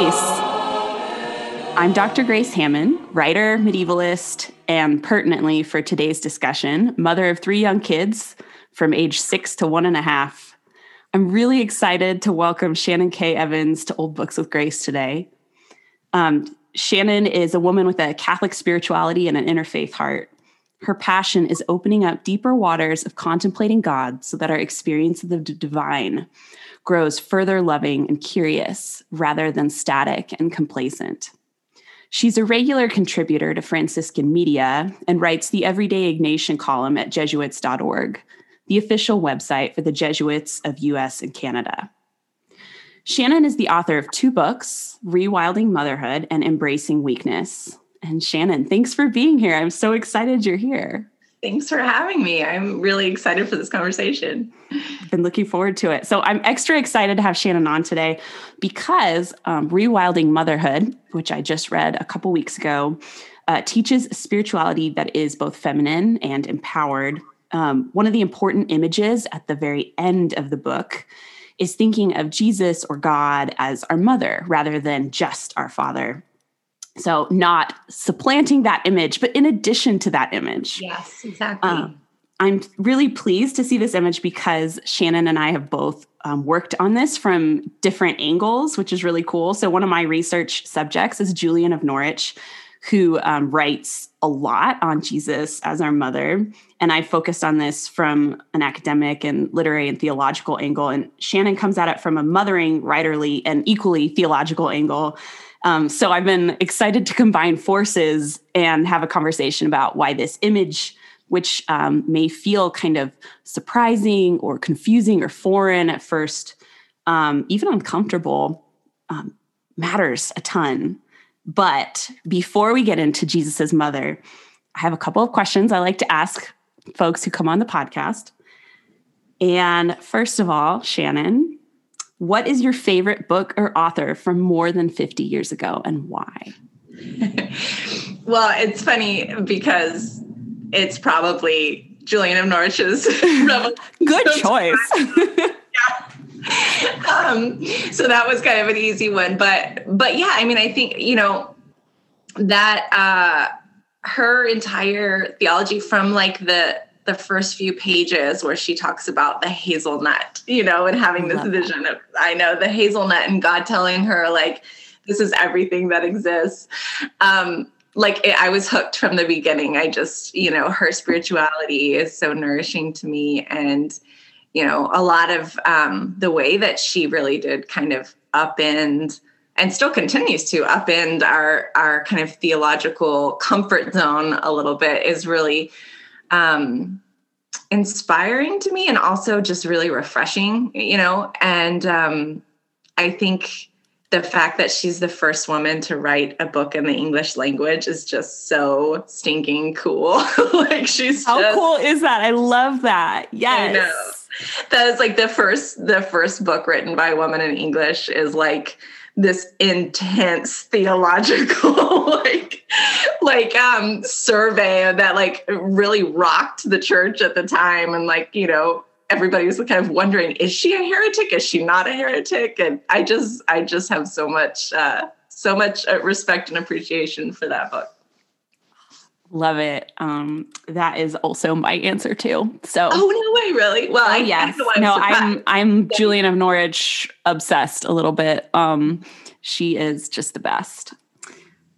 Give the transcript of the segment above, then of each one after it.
Grace. I'm Dr. Grace Hamman, writer, medievalist, and pertinently for today's discussion, mother of three young kids from age six to one and a half. I'm really excited to welcome Shannon K. Evans to Old Books with Grace today. Um, Shannon is a woman with a Catholic spirituality and an interfaith heart. Her passion is opening up deeper waters of contemplating God so that our experience of the divine grows further loving and curious rather than static and complacent. She's a regular contributor to Franciscan media and writes the Everyday Ignatian column at Jesuits.org, the official website for the Jesuits of US and Canada. Shannon is the author of two books, Rewilding Motherhood and Embracing Weakness. And Shannon, thanks for being here. I'm so excited you're here. Thanks for having me. I'm really excited for this conversation. Been looking forward to it. So I'm extra excited to have Shannon on today because um, Rewilding Motherhood, which I just read a couple weeks ago, uh, teaches spirituality that is both feminine and empowered. Um, one of the important images at the very end of the book is thinking of Jesus or God as our mother rather than just our father. So, not supplanting that image, but in addition to that image. Yes, exactly. Um, I'm really pleased to see this image because Shannon and I have both um, worked on this from different angles, which is really cool. So, one of my research subjects is Julian of Norwich, who um, writes a lot on Jesus as our mother. And I focused on this from an academic and literary and theological angle. And Shannon comes at it from a mothering, writerly, and equally theological angle. Um, so I've been excited to combine forces and have a conversation about why this image, which um, may feel kind of surprising or confusing or foreign at first, um, even uncomfortable, um, matters a ton. But before we get into Jesus's mother, I have a couple of questions I like to ask folks who come on the podcast. And first of all, Shannon, what is your favorite book or author from more than 50 years ago and why? well, it's funny because it's probably Julian of Norwich's Good choice. um, so that was kind of an easy one, but but yeah, I mean, I think you know that uh, her entire theology from like the the first few pages where she talks about the hazelnut, you know, and having this vision of I know the hazelnut and God telling her like this is everything that exists. Um, like it, I was hooked from the beginning. I just, you know, her spirituality is so nourishing to me and you know a lot of um, the way that she really did kind of upend and still continues to upend our our kind of theological comfort zone a little bit is really um, inspiring to me and also just really refreshing you know and um, i think the fact that she's the first woman to write a book in the English language is just so stinking cool. like she's how just, cool is that? I love that. Yes that is like the first the first book written by a woman in english is like this intense theological like like um survey that like really rocked the church at the time. And like you know everybody was kind of wondering is she a heretic? Is she not a heretic? And i just i just have so much uh so much uh, respect and appreciation for that book Love it. Um, that is also my answer too. So, oh no way, really? Well, I, yes, no, I'm I'm Julian of Norwich obsessed a little bit. Um, she is just the best.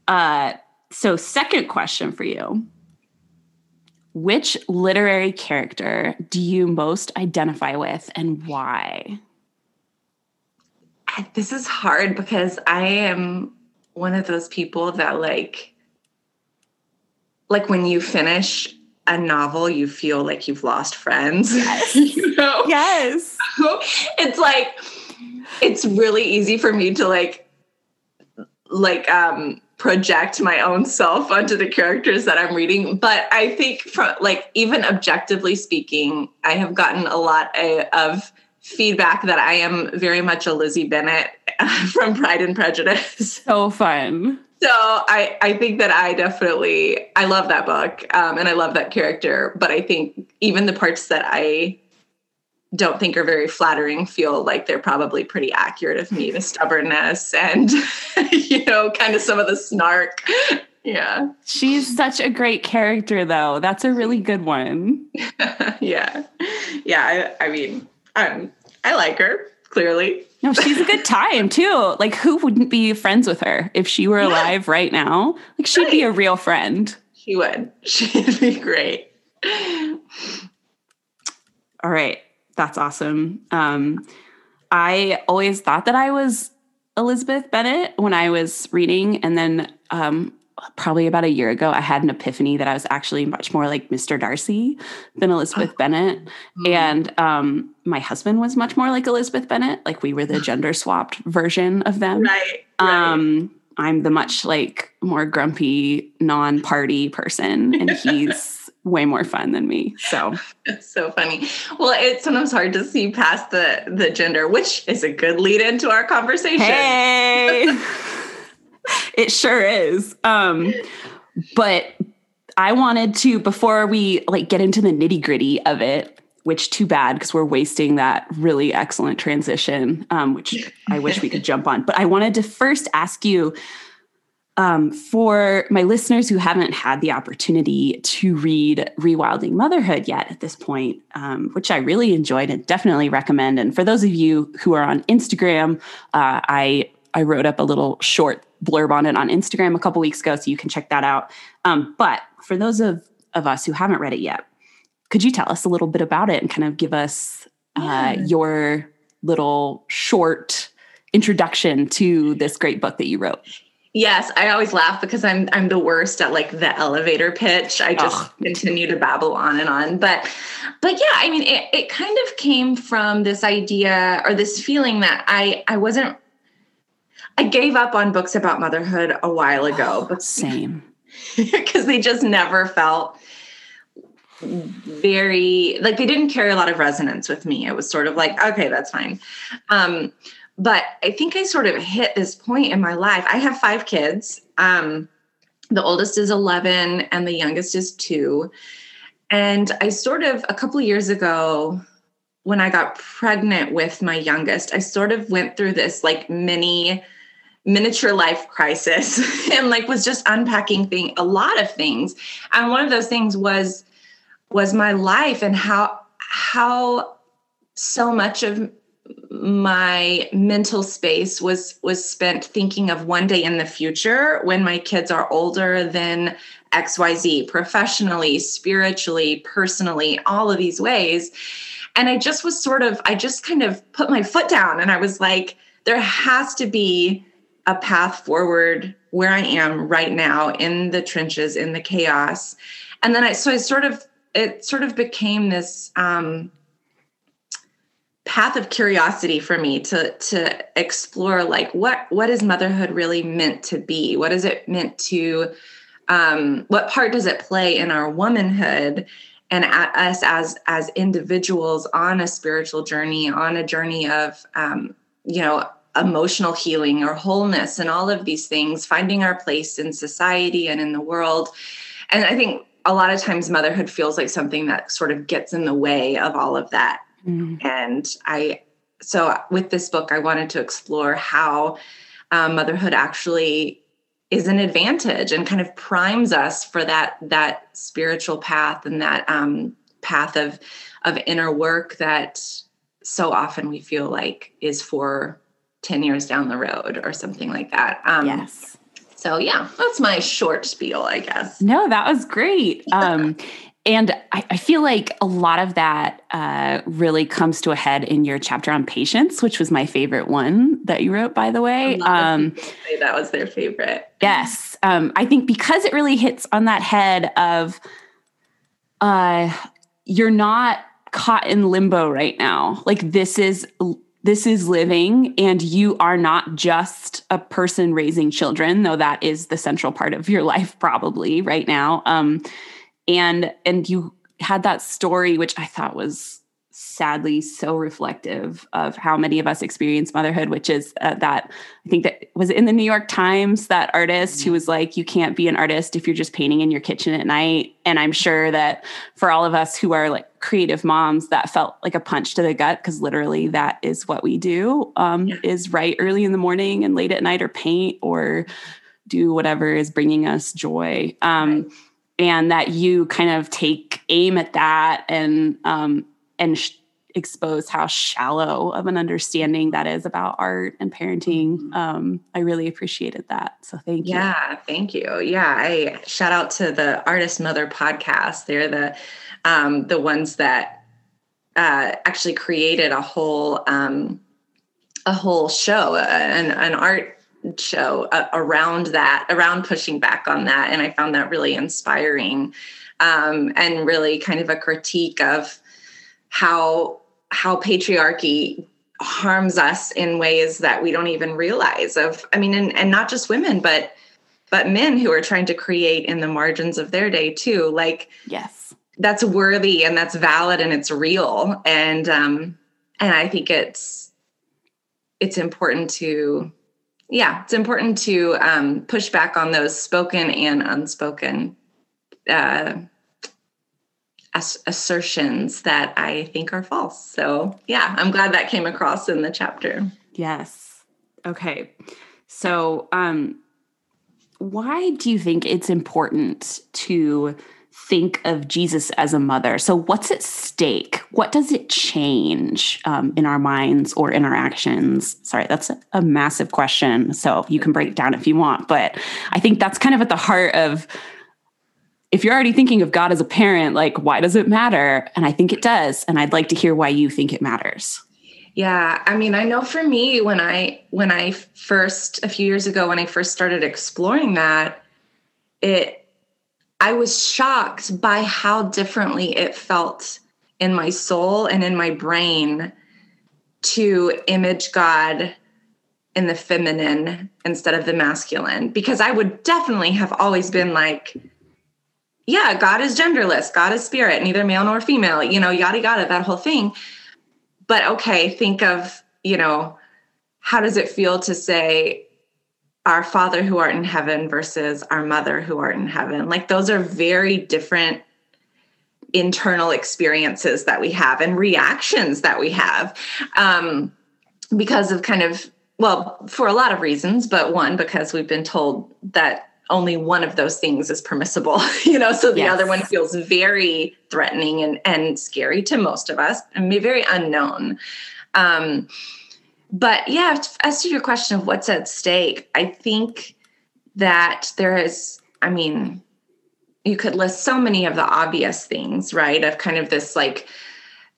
Uh, so second question for you: Which literary character do you most identify with, and why? This is hard because I am one of those people that like like when you finish a novel, you feel like you've lost friends. Yes. you know? Yes. it's like it's really easy for me to like like um project my own self onto the characters that I'm reading. But I think from like even objectively speaking, I have gotten a lot of feedback that I am very much a Lizzie Bennet from Pride and Prejudice. So fun so I, I think that I definitely I love that book um, and I love that character. But I think even the parts that I don't think are very flattering feel like they're probably pretty accurate of me the stubbornness and you know kind of some of the snark. Yeah. She's such a great character though. That's a really good one. Yeah. Yeah I, I mean um, i like her clearly no she's a good time too like who wouldn't be friends with her if she were alive yeah. right now like she'd right. be a real friend she would she'd be great all right that's awesome. Um, I always thought that I was Elizabeth Bennet when I was reading, and then um, probably about a year ago, I had an epiphany that I was actually much more like Mr. Darcy than Elizabeth oh. Bennet. Mm. And um, my husband was much more like Elizabeth Bennet. Like we were the gender swapped version of them. Right. Um, I'm the much like more grumpy, non party person, and he's way more fun than me. So it's so funny. Well, it's sometimes hard to see past the the gender, which is a good lead into our conversation. Hey. it sure is. Um but I wanted to before we like get into the nitty-gritty of it, which too bad because we're wasting that really excellent transition um which I wish we could jump on. But I wanted to first ask you um, for my listeners who haven't had the opportunity to read Rewilding Motherhood yet at this point, um, which I really enjoyed and definitely recommend. And for those of you who are on Instagram, uh, I I wrote up a little short blurb on it on Instagram a couple weeks ago, so you can check that out. Um, but for those of of us who haven't read it yet, could you tell us a little bit about it and kind of give us uh, your little short introduction to this great book that you wrote? Yes, I always laugh because I'm I'm the worst at like the elevator pitch. I just oh. continue to babble on and on. But but yeah, I mean it, it kind of came from this idea or this feeling that I I wasn't I gave up on books about motherhood a while ago. But same. because they just never felt very like they didn't carry a lot of resonance with me. It was sort of like, okay, that's fine. Um but I think I sort of hit this point in my life. I have five kids. Um, the oldest is 11 and the youngest is two. And I sort of, a couple of years ago, when I got pregnant with my youngest, I sort of went through this like mini miniature life crisis and like was just unpacking thing a lot of things. And one of those things was was my life and how how so much of my mental space was was spent thinking of one day in the future when my kids are older than xyz professionally spiritually personally all of these ways. And i just was sort of i just kind of put my foot down and i was like there has to be a path forward where i am right now in the trenches in the chaos. And then i so i sort of it sort of became this um path of curiosity for me to to explore like what what is motherhood really meant to be? What is it meant to um, what part does it play in our womanhood and us as as individuals on a spiritual journey on a journey of um, you know emotional healing or wholeness and all of these things finding our place in society and in the world and i think a lot of times motherhood feels like something that sort of gets in the way of all of that Mm. And I, so with this book, I wanted to explore how um, motherhood actually is an advantage and kind of primes us for that that spiritual path and that um, path of of inner work that so often we feel like is for 10 years down the road or something like that. Um, yes. So yeah, that's my short spiel, I guess. No, that was great. Um, and I, I, feel like a lot of that uh, really comes to a head in your chapter on patience, which was my favorite one that you wrote, by the way. Um, that was their favorite. Yes. Um, I think because it really hits on that head of uh, you're not caught in limbo right now. Like this is this is living and you are not just a person raising children though that is the central part of your life probably right now um, and and you had that story which i thought was sadly so reflective of how many of us experience motherhood, which is uh, that I think that was in the New York Times, that artist mm-hmm. who was like, you can't be an artist if you're just painting in your kitchen at night. And I'm sure that for all of us who are like creative moms, that felt like a punch to the gut because literally that is what we do um, yeah. is write early in the morning and late at night or paint or do whatever is bringing us joy. Um, right. And that you kind of take aim at that and um, and sh- expose how shallow of an understanding that is about art and parenting. Mm-hmm. Um, I really appreciated that. So thank you. Yeah, thank you. Yeah, I shout out to the Artist Mother podcast. They're the um, the ones that uh, actually created a whole um, a whole show, uh, an, an art show uh, around that, around pushing back on that, and I found that really inspiring um, and really kind of a critique of how how patriarchy harms us in ways that we don't even realize of i mean and, and not just women but but men who are trying to create in the margins of their day too. Like yes. that's worthy and that's valid and it's real. And um and i think it's it's important to yeah it's important to um push back on those spoken and unspoken uh assertions that I think are false. So, yeah, I'm glad that came across in the chapter. Yes. Okay. So, um, why do you think it's important to think of Jesus as a mother? So, what's at stake? What does it change um, in our minds or in our actions? Sorry, that's a massive question. So, you can break it down if you want, but I think that's kind of at the heart of if you're already thinking of God as a parent, like, why does it matter? And I think it does. And I'd like to hear why you think it matters. Yeah, I mean, I know for me when I when I first a few years ago when I first started exploring that, it I was shocked by how differently it felt in my soul and in my brain to image God in the feminine instead of the masculine because I would definitely have always been like yeah, God is genderless, God is spirit, neither male nor female, you know, yada yada, that whole thing. But okay, think of, you know, how does it feel to say our Father who art in heaven versus our mother who art in heaven? Like those are very different internal experiences that we have and reactions that we have um, because of kind of well for a lot of reasons but one because we've been told that only one of those things is permissible you know so the yes. other one feels very threatening and and scary to most of us and be very unknown um but yeah as to your question of what's at stake i think that there is i mean you could list so many of the obvious things right of kind of this like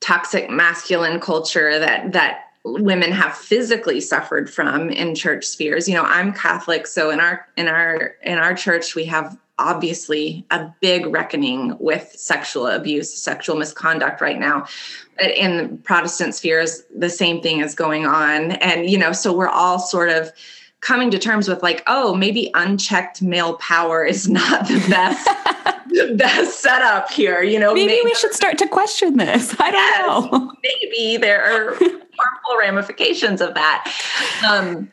toxic masculine culture that that women have physically suffered from in church spheres. You know i'm catholic so in our in our in our church we have obviously a big reckoning with sexual abuse sexual misconduct right now. In protestant spheres the same thing is going on. And you know so we're all sort of coming to terms with like oh maybe unchecked male power is not the best best setup here you know maybe, maybe, we should start to question this. I don't yes, know. maybe there are harmful ramifications of that. Um,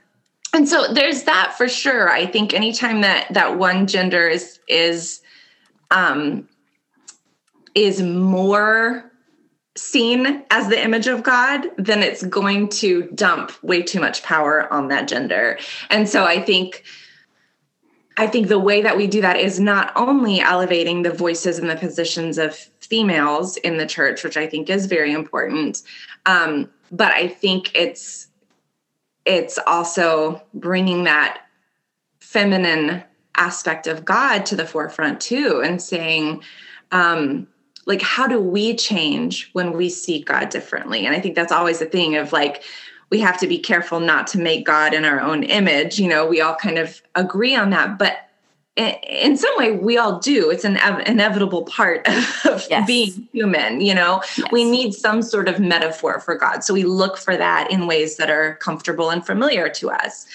and so there's that for sure. I think anytime that that one gender is is um is more seen as the image of god then it's going to dump way too much power on that gender. And so i think I think the way that we do that is not only elevating the voices and the positions of females in the church, which I think is very important, um, but I think it's it's also bringing that feminine aspect of God to the forefront too, and saying, um, like, how do we change when we see God differently? And I think that's always a thing of like we have to be careful not to make God in our own image. You know, we all kind of agree on that, but in some way we all do it's an inevitable part of yes. being human you know yes. we need some sort of metaphor for god so we look for that in ways that are comfortable and familiar to us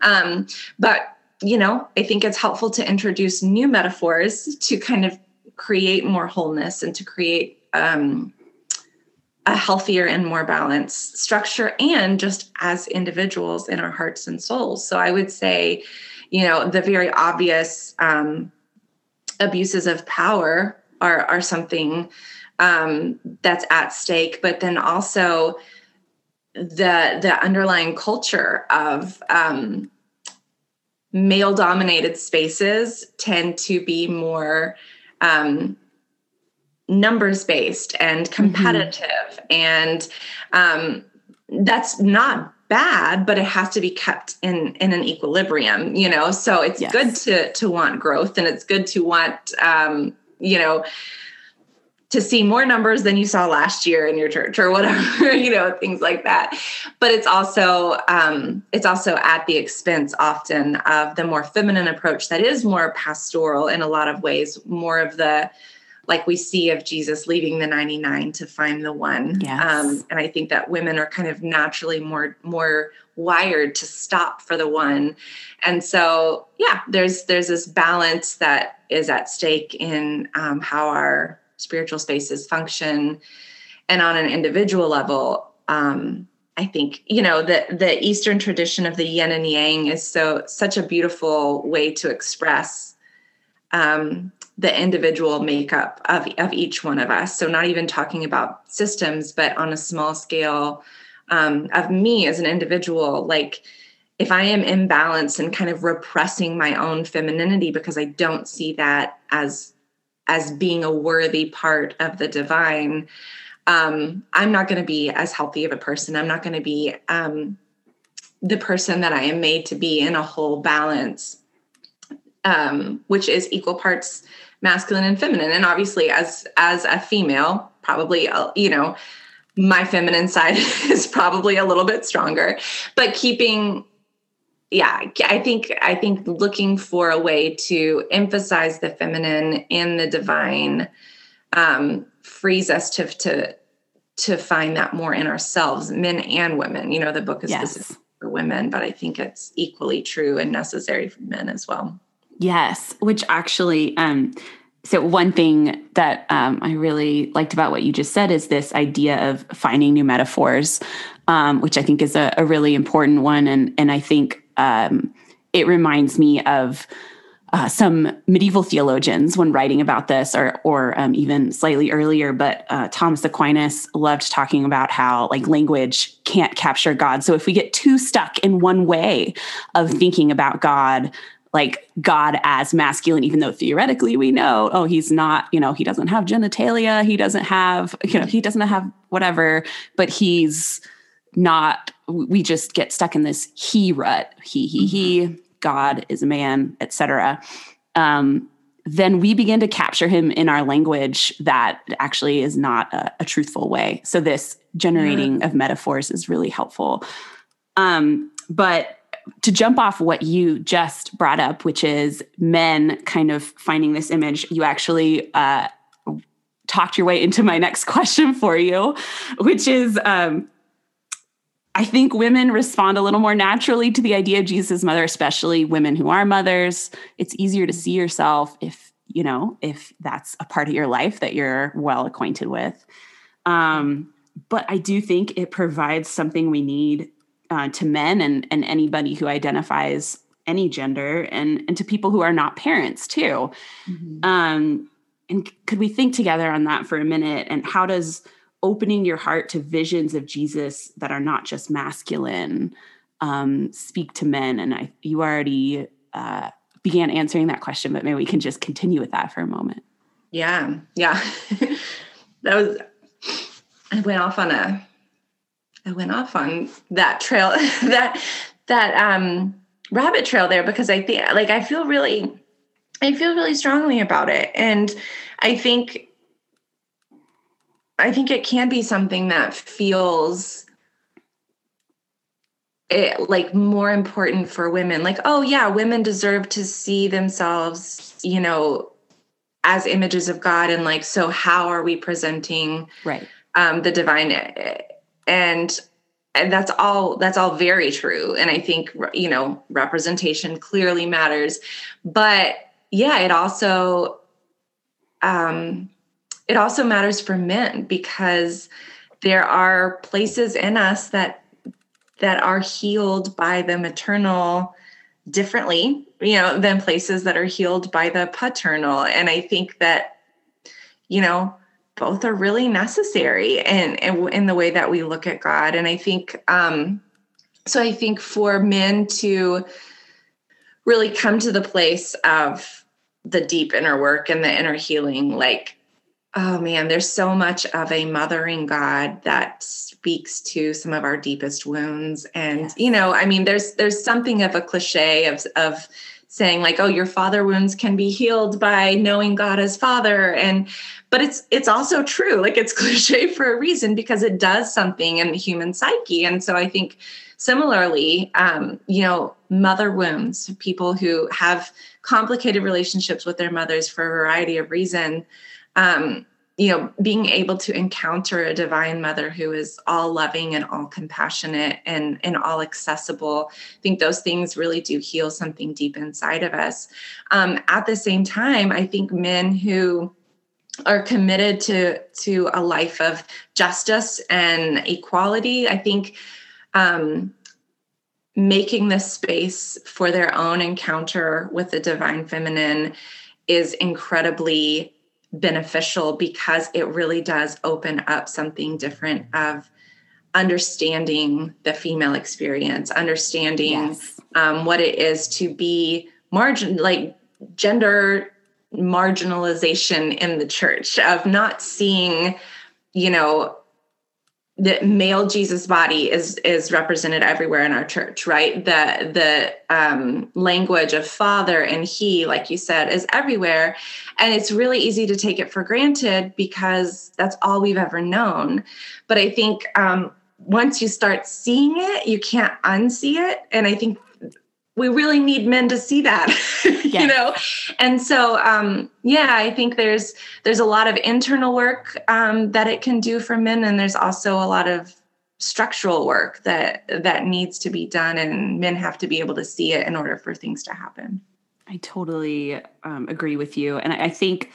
um, but you know i think it's helpful to introduce new metaphors to kind of create more wholeness and to create um, a healthier and more balanced structure and just as individuals in our hearts and souls. So i would say you know the very obvious um, abuses of power are are something um, that's at stake but then also the the underlying culture of um, male dominated spaces tend to be more um, numbers based and mm-hmm. competitive mm-hmm. and um, that's not bad but it has to be kept in in an equilibrium you know so it's yes. good to to want growth and it's good to want um, you know to see more numbers than you saw last year in your church or whatever you know things like that but it's also um, it's also at the expense often of the more feminine approach that is more pastoral in a lot of ways more of the like we see of jesus leaving the 99 to find the one. Yes. um, and i think that women are kind of naturally more more wired to stop for the one. And so yeah there's there's this balance that is at stake in um, how our spiritual spaces function. And on an individual level um, i think you know the the eastern tradition of the yin and yang is so such a beautiful way to express um, the individual makeup of, of each one of us. So not even talking about systems but on a small scale um, of me as an individual like if i am imbalanced and kind of repressing my own femininity because i don't see that as as being a worthy part of the divine um, i'm not going to be as healthy of a person. I'm not going to be um, the person that i am made to be in a whole balance um, which is equal parts masculine and feminine. And obviously as as a female probably uh, you know my feminine side is probably a little bit stronger. But keeping yeah i think i think looking for a way to emphasize the feminine in the divine um, frees us to to to find that more in ourselves men and women. You know the book is yes. specific for women but i think it's equally true and necessary for men as well yes which actually um so one thing that um, I really liked about what you just said is this idea of finding new metaphors, um, which I think is a, a, really important one, and and I think um, it reminds me of uh, some medieval theologians when writing about this, or or um, even slightly earlier. But uh, Thomas Aquinas loved talking about how like language can't capture God. So if we get too stuck in one way of thinking about God, like God as masculine, even though theoretically we know, oh, he's not, you know, he doesn't have genitalia, he doesn't have, you know, he doesn't have whatever, but he's not we just get stuck in this he rut he he mm-hmm. he god is a man etc um, then we begin to capture him in our language that actually is not a, a truthful way so this generating yeah. of metaphors is really helpful um, but to jump off what you just brought up which is men kind of finding this image you actually uh, talked your way into my next question for you which is um, I think women respond a little more naturally to the idea of Jesus' mother, especially women who are mothers. It's easier to see yourself if, you know, if that's a part of your life that you're well acquainted with. Um, but I do think it provides something we need uh, to men and, and anybody who identifies any gender and, and to people who are not parents too. Mm-hmm. Um, and could we think together on that for a minute? And how does opening your heart to visions of Jesus that are not just masculine um, speak to men. And I, you already uh, began answering that question, but maybe we can just continue with that for a moment. Yeah, yeah. that was. I went off on a. I went off on that trail, that that um, rabbit trail there because I think, like, I feel really, I feel really strongly about it, and I think I think it can be something that feels it, like more important for women. Like, oh yeah, women deserve to see themselves, you know, as images of God, and like, so how are we presenting right um, the divine? And and that's all that's all very true. And i think you know representation clearly matters. But yeah it also um it also matters for men because there are places in us that that are healed by the maternal differently you know than places that are healed by the paternal. And i think that you know both are really necessary and in, in, the way that we look at god and i think um so i think for men to really come to the place of the deep inner work and the inner healing like oh man there's so much of a mothering god that speaks to some of our deepest wounds and yes. you know i mean there's there's something of a cliche of of saying like oh your father wounds can be healed by knowing god as father. And but it's it's also true. Like it's cliche for a reason because it does something in the human psyche. And so i think similarly um, you know mother wounds people who have complicated relationships with their mothers for a variety of reason um, you know being able to encounter a divine mother who is all loving and all compassionate and and all accessible i think those things really do heal something deep inside of us. Um, at the same time i think men who are committed to to a life of justice and equality i think um, making this space for their own encounter with the divine feminine is incredibly beneficial because it really does open up something different of understanding the female experience, understanding yes. um, what it is to be margin like gender marginalization in the church of not seeing, you know, the male Jesus body is is represented everywhere in our church, right? The the um, language of father and he, like you said, is everywhere, and it's really easy to take it for granted because that's all we've ever known. But I think um, once you start seeing it, you can't unsee it, and I think we really need men to see that you know? And so um, yeah i think there's there's a lot of internal work um, that it can do for men and there's also a lot of structural work that that needs to be done and men have to be able to see it in order for things to happen. I totally um, agree with you. And i, I think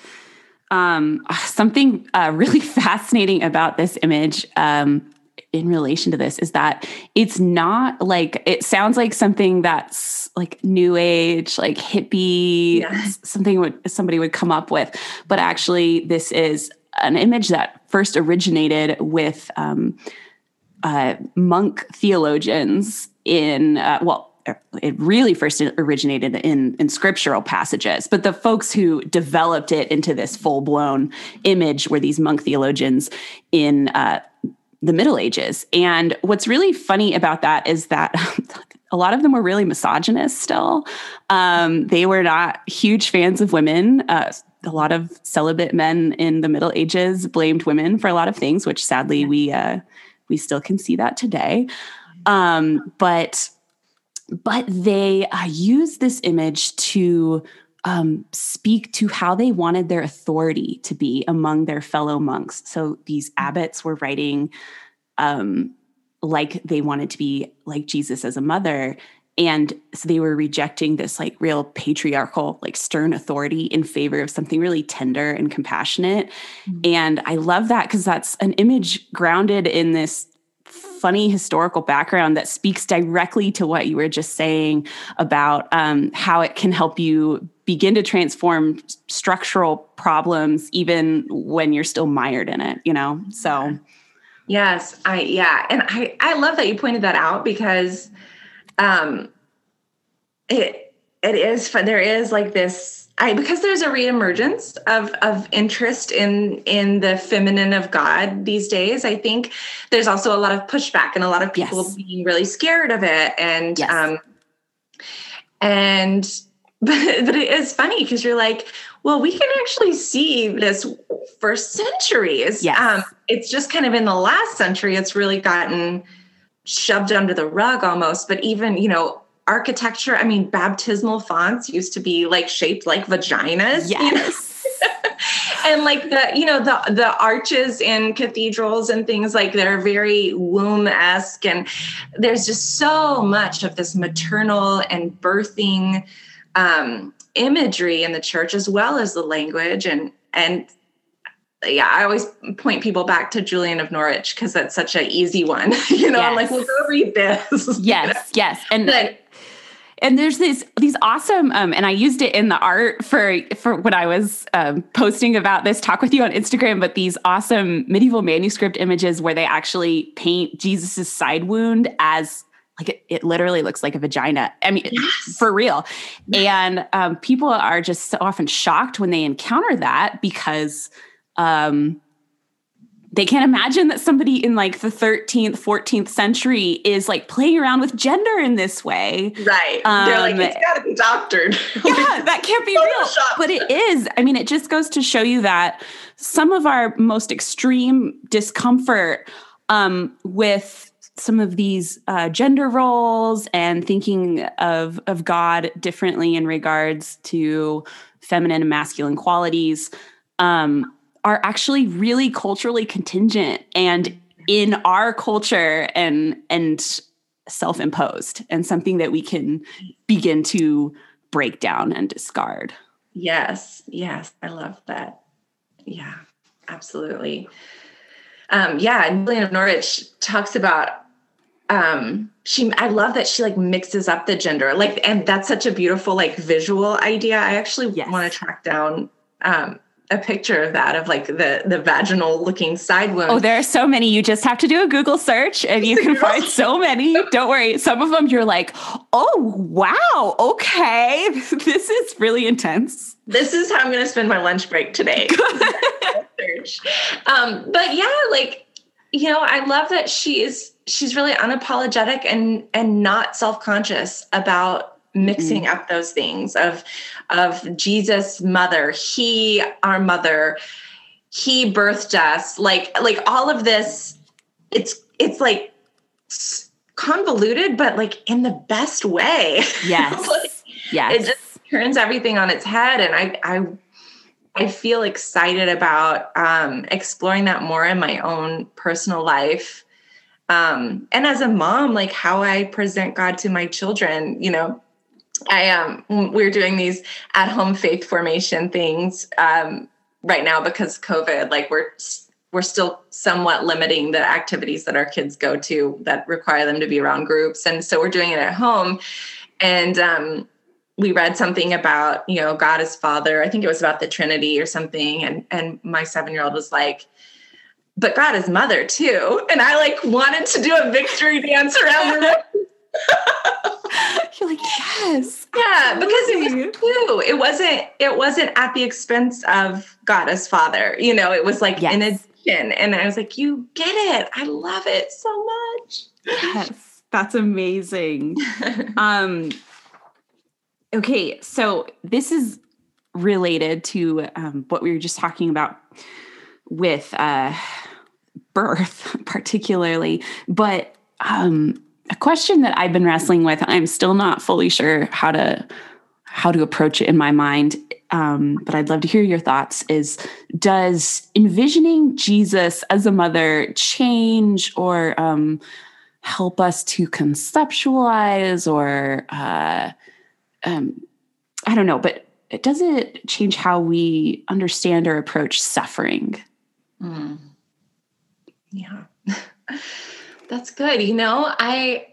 um, something uh, really fascinating about this image um, in relation to this is that it's not like it sounds like something that's like new age like hippie yes. something would somebody would come up with but actually this is an image that first originated with um, uh, monk theologians in uh, well it really first originated in in scriptural passages but the folks who developed it into this full-blown image were these monk theologians in uh, the Middle Ages. And what's really funny about that is that a lot of them were really misogynist still. Um, they were not huge fans of women. Uh, a lot of celibate men in the Middle Ages blamed women for a lot of things, which sadly we uh, we still can see that today. Um, but but they uh, use this image to um, speak to how they wanted their authority to be among their fellow monks. So these abbots were writing um, like they wanted to be like Jesus as a mother. And so they were rejecting this like real patriarchal, like stern authority in favor of something really tender and compassionate. Mm-hmm. And I love that because that's an image grounded in this funny historical background that speaks directly to what you were just saying about um, how it can help you begin to transform structural problems even when you're still mired in it you know? So yes i yeah and i i love that you pointed that out because um it it is fun there is like this I because there's a reemergence of of interest in in the feminine of God these days. I think there's also a lot of pushback and a lot of people yes. being really scared of it, and yes. um, and but but it is funny because you're like, well, we can actually see this for centuries. Yes. Um, it's just kind of in the last century, it's really gotten shoved under the rug almost. But even you know architecture. I mean, baptismal fonts used to be like shaped like vaginas. Yes. You know? and like the you know the the arches in cathedrals and things like they're very womb-esque and there's just so much of this maternal and birthing um, imagery in the church as well as the language and and yeah, I always point people back to Julian of Norwich because that's such an easy one. you know, yes. I'm like, well, go read this. Yes, yes. And but, and there's these these awesome um, and i used it in the art for for when i was um, posting about this talk with you on instagram but these awesome medieval manuscript images where they actually paint jesus's side wound as like it, it literally looks like a vagina. I mean yes. for real. And um, people are just so often shocked when they encounter that because um, they can't imagine that somebody in like the 13th 14th century is like playing around with gender in this way. Right. Um, they're like um, it's got to be doctored. Yeah that can't be real. But it is. I mean it just goes to show you that some of our most extreme discomfort um, with some of these uh, gender roles and thinking of of god differently in regards to feminine and masculine qualities um, are actually really culturally contingent and in our culture and and self-imposed and something that we can begin to break down and discard. Yes, yes, I love that. Yeah, absolutely. Um, yeah, and Julian of Norwich talks about um she i love that she like mixes up the gender like and that's such a beautiful like visual idea i actually yes. want to track down um a picture of that of like the the vaginal looking side wound. Oh, there are so many. You just have to do a Google search and you can find so many. Don't worry. Some of them you're like, "Oh, wow. Okay. This is really intense." This is how I'm going to spend my lunch break today. search. Um, but yeah, like you know, I love that she is she's really unapologetic and and not self-conscious about mixing mm. up those things of of Jesus mother he our mother he birthed us like like all of this it's it's like convoluted but like in the best way. Yes. Like, yes. it just turns everything on its head and i i i feel excited about um exploring that more in my own personal life. Um and as a mom like how i present god to my children you know I um we're doing these at home faith formation things um right now because COVID like we're we're still somewhat limiting the activities that our kids go to that require them to be around groups. And so we're doing it at home. And um we read something about you know God is father. I think it was about the trinity or something. And and my 7-year-old was like but God is mother too. And I like wanted to do a victory dance around the room You're like, yes. Yeah, absolutely. because it was too. It wasn't, it wasn't at the expense of God as father. You know, it was like yes. in addition. And I was like, you get it. I love it so much. Yes. That's amazing. um okay, so this is related to um, what we were just talking about with uh birth particularly but um a question that I've been wrestling with. I'm still not fully sure how to how to approach it in my mind, um, but I'd love to hear your thoughts. Is does envisioning Jesus as a mother change or um, help us to conceptualize, or uh, um, I don't know, but does it change how we understand or approach suffering? Mm. Yeah. That's good. You know, I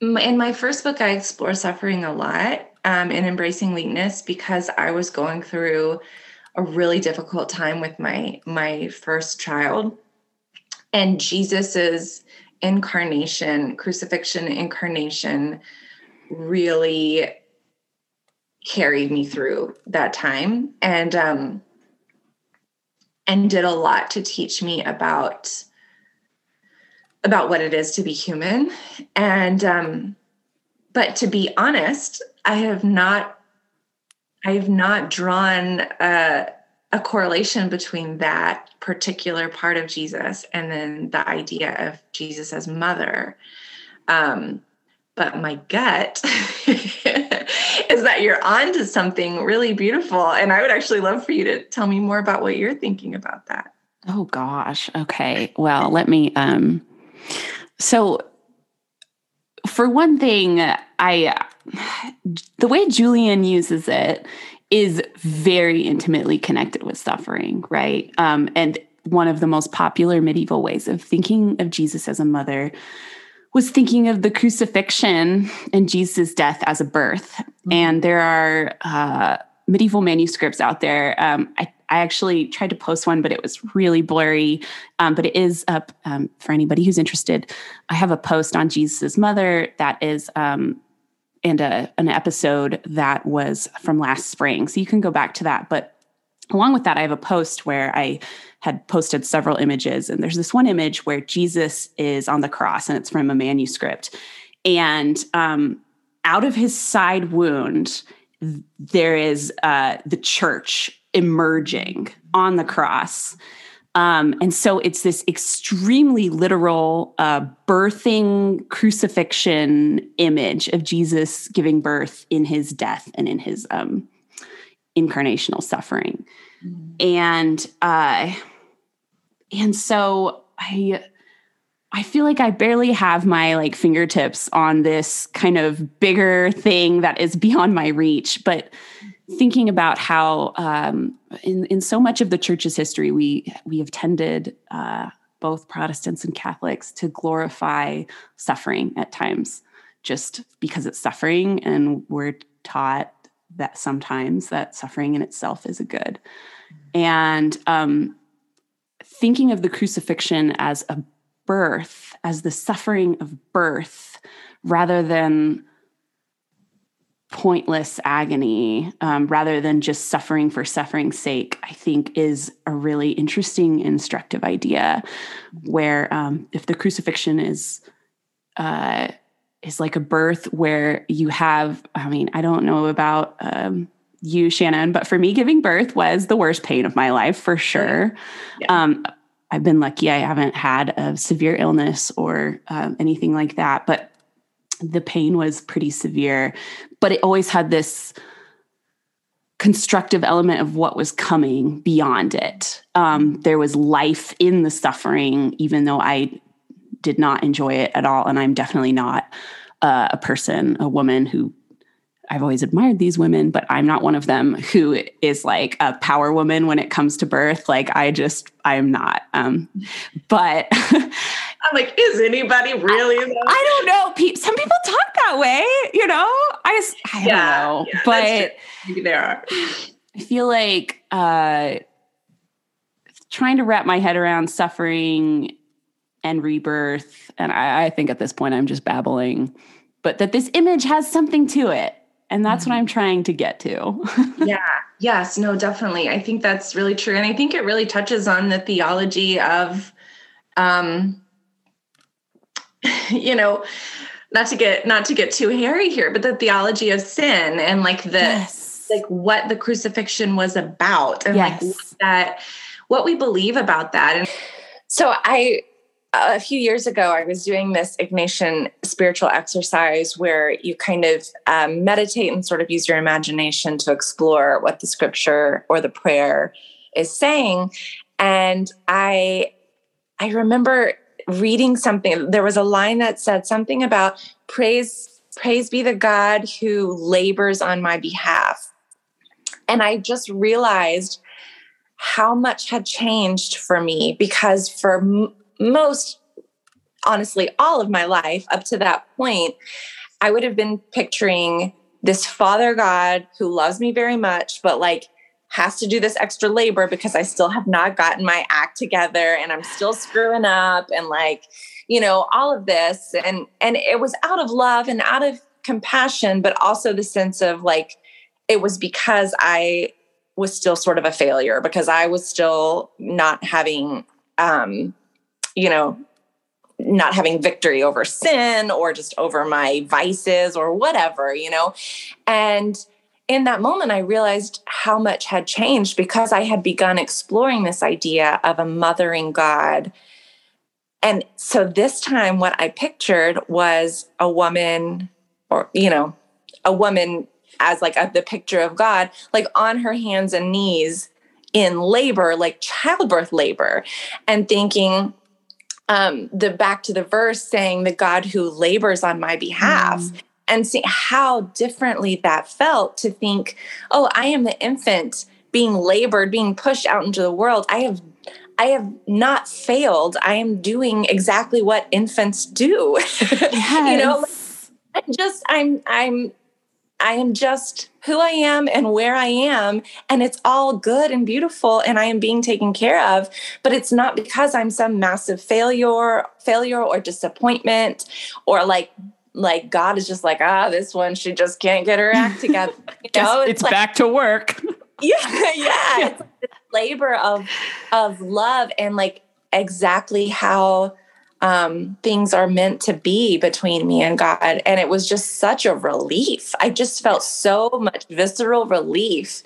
in my first book, I explore suffering a lot um, and embracing weakness because I was going through a really difficult time with my my first child, and Jesus's incarnation, crucifixion, incarnation, really carried me through that time, and um, and did a lot to teach me about about what it is to be human. And, um, but to be honest, I have not, I have not drawn a, a correlation between that particular part of Jesus and then the idea of Jesus as mother. Um, but my gut is that you're onto something really beautiful. And I would actually love for you to tell me more about what you're thinking about that. Oh gosh. Okay. Well, let me um so, for one thing, I the way Julian uses it is very intimately connected with suffering, right? Um, and one of the most popular medieval ways of thinking of Jesus as a mother was thinking of the crucifixion and Jesus' death as a birth. Mm-hmm. And there are uh, medieval manuscripts out there. Um, I, I, actually tried to post one, but it was really blurry. Um, but it is up um, for anybody who's interested. I have a post on Jesus' mother that is um, and a, an episode that was from last spring. So you can go back to that. But along with that, I have a post where I had posted several images. And there's this one image where Jesus is on the cross, and it's from a manuscript. And um, out of his side wound, there is uh, the church emerging on the cross. Um, and so it's this extremely literal uh, birthing crucifixion image of Jesus giving birth in his death and in his um, incarnational suffering. Mm-hmm. And uh, and so I I feel like I barely have my like fingertips on this kind of bigger thing that is beyond my reach, but thinking about how um, in in so much of the church's history we we have tended uh, both Protestants and Catholics to glorify suffering at times, just because it's suffering, and we're taught that sometimes that suffering in itself is a good, and um, thinking of the crucifixion as a birth, as the suffering of birth, rather than pointless agony um, rather than just suffering for suffering's sake, I think is a really interesting, instructive idea. Where um, if the crucifixion is uh, is like a birth, where you have, I mean, I don't know about um, you, Shannon, but for me, giving birth was the worst pain of my life for sure. Yeah. Um, I've been lucky; I haven't had a severe illness or um, anything like that, but the pain was pretty severe, but it always had this constructive element of what was coming beyond it. Um, there was life in the suffering, even though I did not enjoy it at all. And I'm definitely not uh, a person, a woman who I've always admired these women, but I'm not one of them who is like a power woman when it comes to birth. Like I just, I'm not. Um, but I'm like, is anybody really? I, I don't know. Some people talk that way, you know. I, I yeah, don't know, yeah, but maybe there are. I feel like uh, trying to wrap my head around suffering and rebirth, and I, I think at this point I'm just babbling, but that this image has something to it and that's mm-hmm. what i'm trying to get to yeah yes no definitely i think that's really true and i think it really touches on the theology of um you know not to get not to get too hairy here but the theology of sin and like the yes. like what the crucifixion was about and yes. like that what we believe about that and so i a few years ago, I was doing this Ignatian spiritual exercise where you kind of um, meditate and sort of use your imagination to explore what the scripture or the prayer is saying. And I, I remember reading something. There was a line that said something about praise, praise be the God who labors on my behalf. And I just realized how much had changed for me because for most honestly all of my life up to that point i would have been picturing this father god who loves me very much but like has to do this extra labor because i still have not gotten my act together and i'm still screwing up and like you know all of this and and it was out of love and out of compassion but also the sense of like it was because i was still sort of a failure because i was still not having um you know, not having victory over sin or just over my vices or whatever, you know. And in that moment, I realized how much had changed because I had begun exploring this idea of a mothering God. And so this time, what I pictured was a woman, or, you know, a woman as like a, the picture of God, like on her hands and knees in labor, like childbirth labor, and thinking, um, the back to the verse saying the God who labors on my behalf. Mm. And see how differently that felt to think, oh, I am the infant being labored, being pushed out into the world. I have I have not failed. I am doing exactly what infants do. Yes. you know, I'm just I'm I'm I am just who I am and where I am and it's all good and beautiful and I am being taken care of but it's not because I'm some massive failure failure or disappointment or like like God is just like ah this one she just can't get her act together you know it's, it's like, back to work yeah yeah, yeah. it's like labor of of love and like exactly how um, things are meant to be between me and God. And it was just such a relief. I just felt so much visceral relief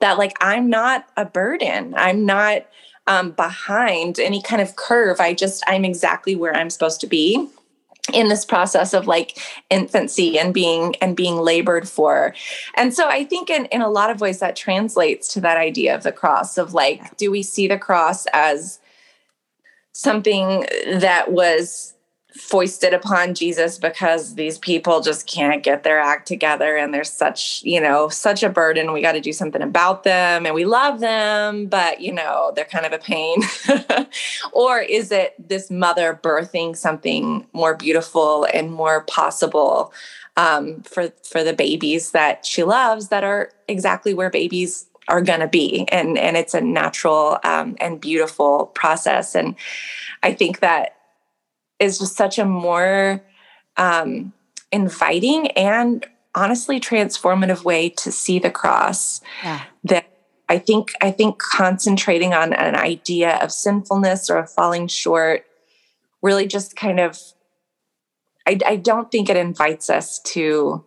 that, like, I'm not a burden. I'm not um, behind any kind of curve. I just, I'm exactly where I'm supposed to be in this process of like infancy and being and being labored for. And so i think in in a lot of ways that translates to that idea of the cross of like do we see the cross as something that was foisted upon Jesus because these people just can't get their act together and there's such, you know, such a burden. We got to do something about them and we love them, but, you know, they're kind of a pain. or is it this mother birthing something more beautiful and more possible um, for for the babies that she loves that are exactly where babies are going to be and and it's a natural um, and beautiful process and i think that is just such a more um, inviting and honestly transformative way to see the cross yeah. that i think i think concentrating on an idea of sinfulness or of falling short really just kind of I, I don't think it invites us to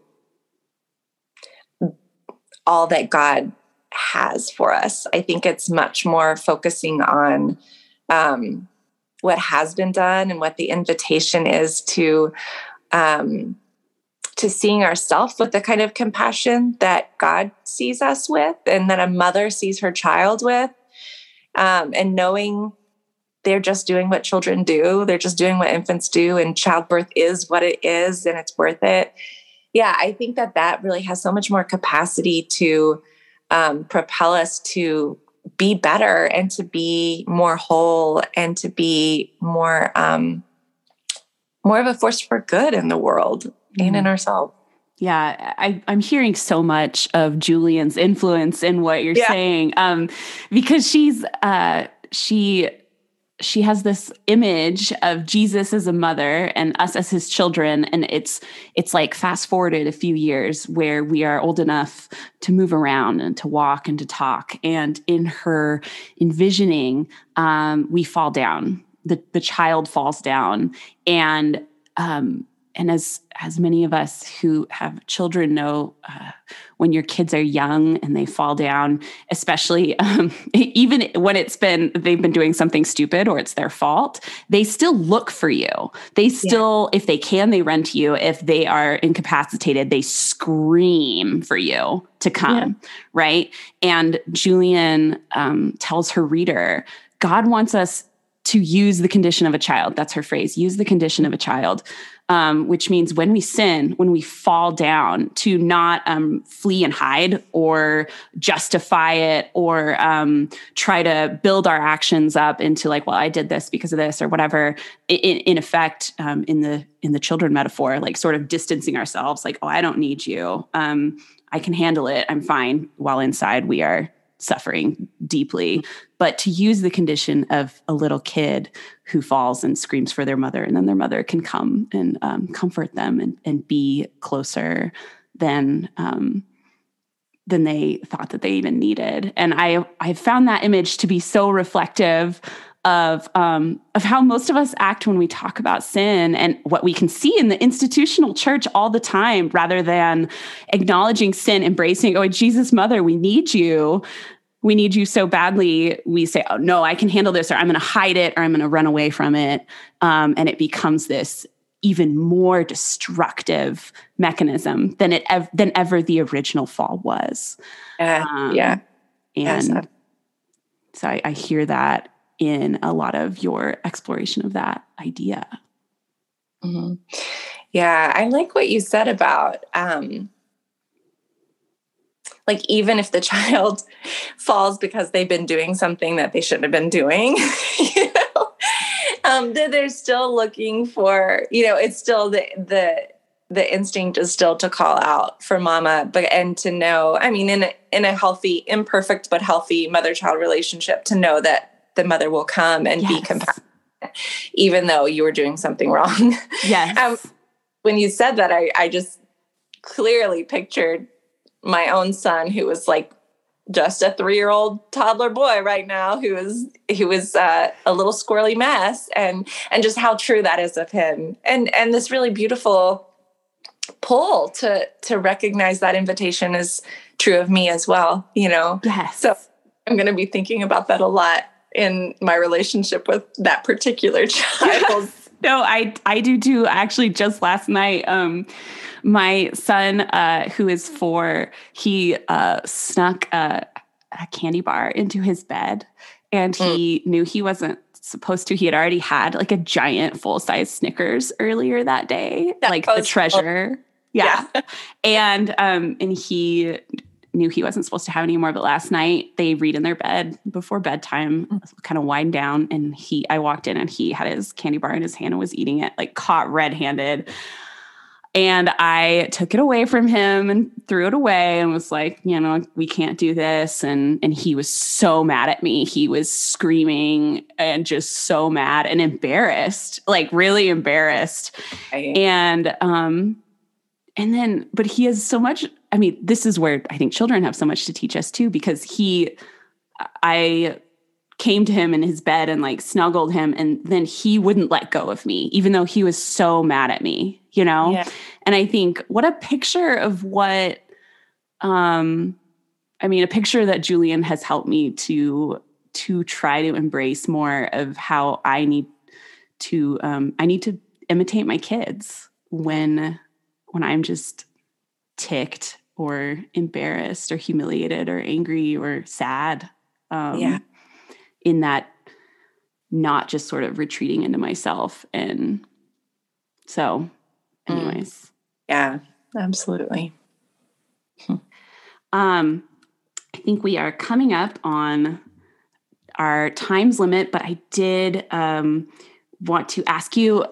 all that god has for us. I think it's much more focusing on um, what has been done and what the invitation is to um, to seeing ourselves with the kind of compassion that God sees us with, and that a mother sees her child with, um, and knowing they're just doing what children do. They're just doing what infants do, and childbirth is what it is, and it's worth it. Yeah, I think that that really has so much more capacity to um, propel us to be better and to be more whole and to be more um, more of a force for good in the world mm-hmm. and in ourselves. Yeah, I, am hearing so much of Julian's influence in what you're yeah. saying, um, because she's uh, she she has this image of Jesus as a mother and us as his children. And it's it's like fast forwarded a few years where we are old enough to move around and to walk and to talk. And in her envisioning um, we fall down. The the child falls down. And um, and as as many of us who have children know uh, when your kids are young and they fall down especially um, even when it's been they've been doing something stupid or it's their fault they still look for you they still yeah. if they can they run to you if they are incapacitated they scream for you to come yeah. right and julian um, tells her reader god wants us to use the condition of a child that's her phrase use the condition of a child um, which means when we sin, when we fall down, to not um, flee and hide or justify it or um, try to build our actions up into like, well, I did this because of this or whatever. In, in effect, um, in the in the children metaphor, like sort of distancing ourselves, like, oh, I don't need you. Um, I can handle it. I'm fine. While inside, we are suffering deeply. But to use the condition of a little kid who falls and screams for their mother and then their mother can come and um, comfort them and, and be closer than um, than they thought that they even needed. And i i found that image to be so reflective of um, of how most of us act when we talk about sin and what we can see in the institutional church all the time, rather than acknowledging sin, embracing, oh, Jesus, Mother, we need you. We need you so badly. We say, oh, no, I can handle this, or I'm going to hide it, or I'm going to run away from it. Um, and it becomes this even more destructive mechanism than it ev- than ever the original fall was. Uh, um, yeah, and yes. so I, I hear that in a lot of your exploration of that idea. Mm-hmm. Yeah, I like what you said about um, like even if the child falls because they've been doing something that they shouldn't have been doing, you know, um, they're still looking for, you know, it's still the the the instinct is still to call out for mama, but and to know, I mean, in a, in a healthy, imperfect but healthy mother child relationship, to know that the mother will come and yes. be compassionate, even though you were doing something wrong. Yes. um, when you said that, I I just clearly pictured my own son who was like just a three-year-old toddler boy right now who is who is uh, a little squirrely mess and and just how true that is of him and and this really beautiful pull to to recognize that invitation is true of me as well you know yes so i'm going to be thinking about that a lot in my relationship with that particular child no i i do too actually just last night um my son, uh, who is four, he uh, snuck a, a, candy bar into his bed and he mm. knew he wasn't supposed to. He had already had like a giant full size Snickers earlier that day, that like the treasure. Yeah. yeah. and um, and he knew he wasn't supposed to have any more. But last night they read in their bed before bedtime, mm. kind of wind down. And he, I walked in and he had his candy bar in his hand and was eating it, like caught red handed. And I took it away from him and threw it away and was like, you know, we can't do this. And and he was so mad at me. He was screaming and just so mad and embarrassed, like really embarrassed. And um and then but he has so much I mean, this is where I think children have so much to teach us too, because he I came to him in his bed and like snuggled him and then he wouldn't let go of me even though he was so mad at me you know yeah. and i think what a picture of what um i mean a picture that julian has helped me to to try to embrace more of how i need to um i need to imitate my kids when when i'm just ticked or embarrassed or humiliated or angry or sad um yeah in that not just sort of retreating into myself and so mm. anyways mm. yeah absolutely um i think we are coming up on our times limit but i did um want to ask you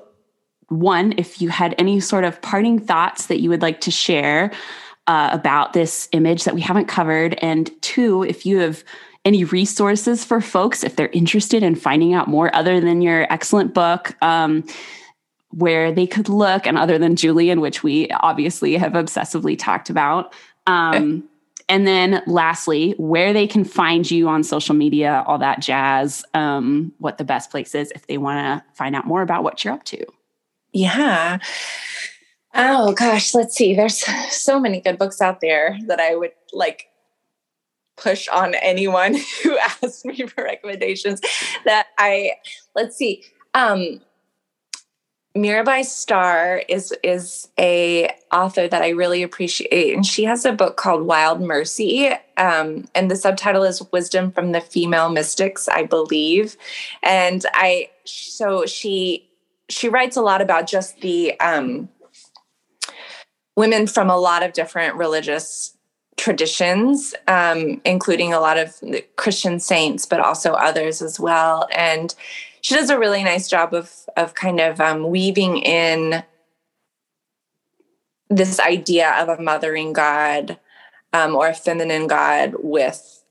one if you had any sort of parting thoughts that you would like to share uh, about this image that we haven't covered. And two if you have any resources for folks if they're interested in finding out more other than your excellent book um, where they could look and other than julian which we obviously have obsessively talked about. Um, and then lastly where they can find you on social media all that jazz um, what the best place is if they want to find out more about what you're up to. Yeah oh gosh let's see there's so many good books out there that i would like push on anyone who asks me for recommendations that I let's see. Um Mirabai Starr is is a author that I really appreciate, and she has a book called Wild Mercy, um, and the subtitle is Wisdom from the Female Mystics, I believe. And I so she she writes a lot about just the um, women from a lot of different religious traditions, um, including a lot of Christian saints, but also others as well. And she does a really nice job of of kind of um, weaving in this idea of a mothering God um, or a feminine God with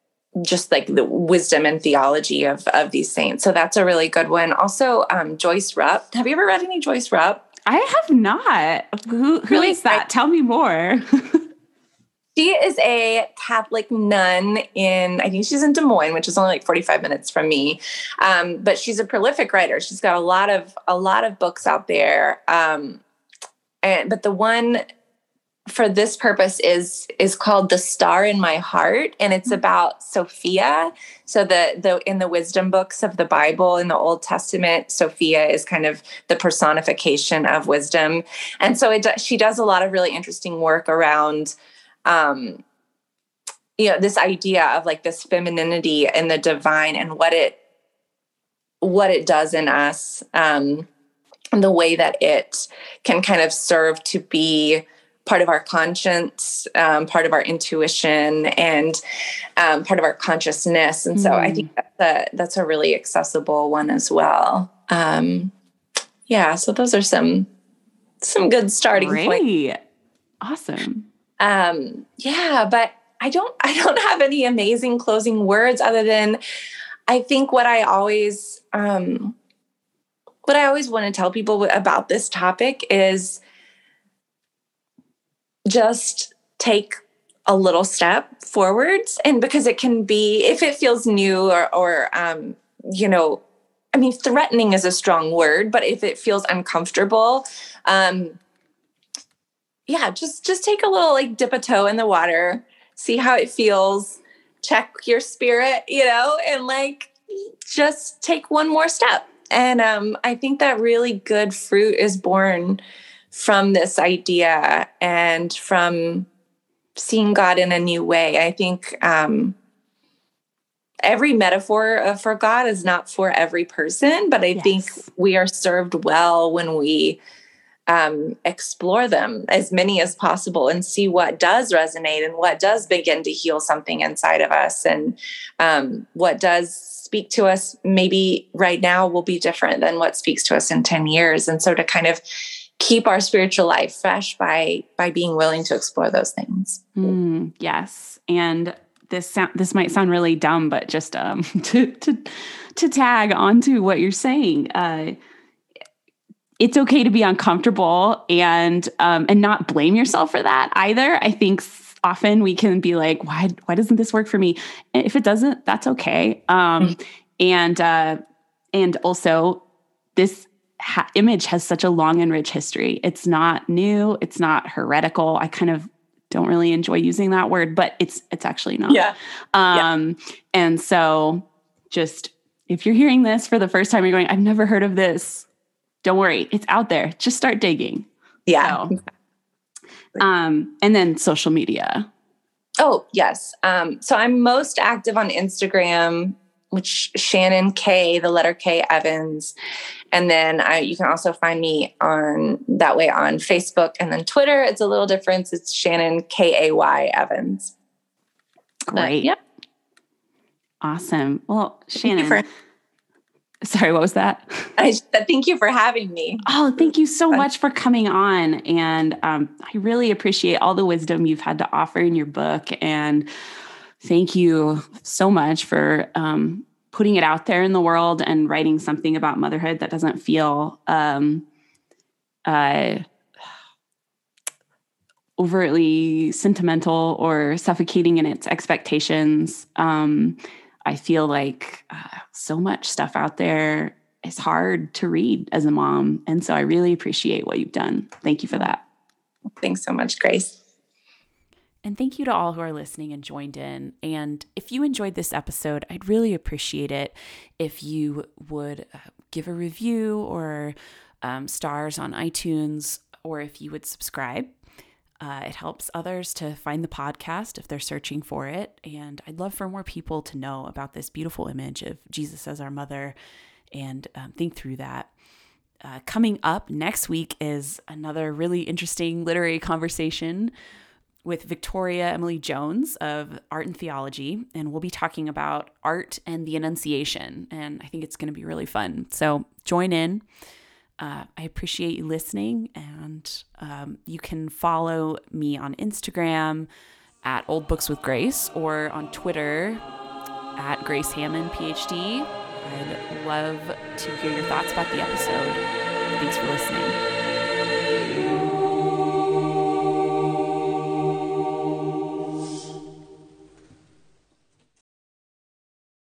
just like the wisdom and theology of of these saints. So that's a really good one. Also, um, Joyce Rupp. Have you ever read any Joyce Rupp? I have not. Who who really? is that? I, Tell me more. She is a Catholic nun in, I think she's in Des Moines, which is only like 45 minutes from me. Um, but she's a prolific writer. She's got a lot of a lot of books out there. Um, and but the one for this purpose is is called the star in my heart and it's mm-hmm. about sophia so the the in the wisdom books of the bible in the old testament sophia is kind of the personification of wisdom. And so it she does a lot of really interesting work around um you know this idea of like this femininity and the divine and what it what it does in us um the way that it can kind of serve to be part of our conscience, um, part of our intuition, and um, part of our consciousness. And so mm. I think mm. that's a, that's a really accessible one as well. Um, yeah, so those are some some good starting Great. points. Awesome. Um, yeah, but I don't I don't have any amazing closing words other than I think what I always um, what I always want to tell people about this topic is just take a little step forwards and because it can be if it feels new or or um, you know i mean threatening is a strong word but if it feels uncomfortable um yeah just just take a little like dip a toe in the water see how it feels check your spirit you know and like just take one more step. And um i think that really good fruit is born from this idea and from seeing God in a new way. I think um, every metaphor for God is not for every person, but I yes. think we are served well when we um, explore them as many as possible and see what does resonate and what does begin to heal something inside of us and um, what does speak to us maybe right now will be different than what speaks to us in 10 years. And so to kind of keep our spiritual life fresh by by being willing to explore those things. Mm, yes, and this sound, this might sound really dumb, but just um, to to to tag onto what you're saying. Uh, it's okay to be uncomfortable and um, and not blame yourself for that either. I think often we can be like, why why doesn't this work for me? And if it doesn't, that's okay. Um, mm-hmm. and uh, and also this ha- image has such a long and rich history. It's not new, it's not heretical. I kind of don't really enjoy using that word, but it's it's actually not. Yeah. Um yeah. and so just if you're hearing this for the first time you're going I've never heard of this. Don't worry, it's out there. Just start digging. Yeah. So, um and then social media. Oh, yes. Um so I'm most active on Instagram which Shannon K, the letter K Evans. And then I, you can also find me on that way on Facebook and then Twitter. It's a little difference. It's Shannon K A Y Evans. Great. But, yep. Awesome. Well, Shannon. For, sorry, what was that? I said thank you for having me. Oh, thank you so much for coming on. And um, I really appreciate all the wisdom you've had to offer in your book and thank you so much for um, putting it out there in the world and writing something about motherhood that doesn't feel um, uh, overtly sentimental or suffocating in its expectations. Um, I feel like uh, so much stuff out there is hard to read as a mom. And so I really appreciate what you've done. Thank you for that. Thanks so much, Grace. And thank you to all who are listening and joined in. And if you enjoyed this episode, I'd really appreciate it if you would uh, give a review or um, stars on iTunes, or if you would subscribe. Uh, it helps others to find the podcast if they're searching for it. And I'd love for more people to know about this beautiful image of Jesus as our mother and um, think through that. Uh, coming up next week is another really interesting literary conversation with Victoria Emily Jones of Art and Theology, and we'll be talking about art and the Annunciation. And I think it's going to be really fun. So join in. Uh, I appreciate you listening, and um, you can follow me on Instagram at Old Books with Grace or on Twitter at Grace Hamman, PhD. I'd love to hear your thoughts about the episode. Thanks for listening.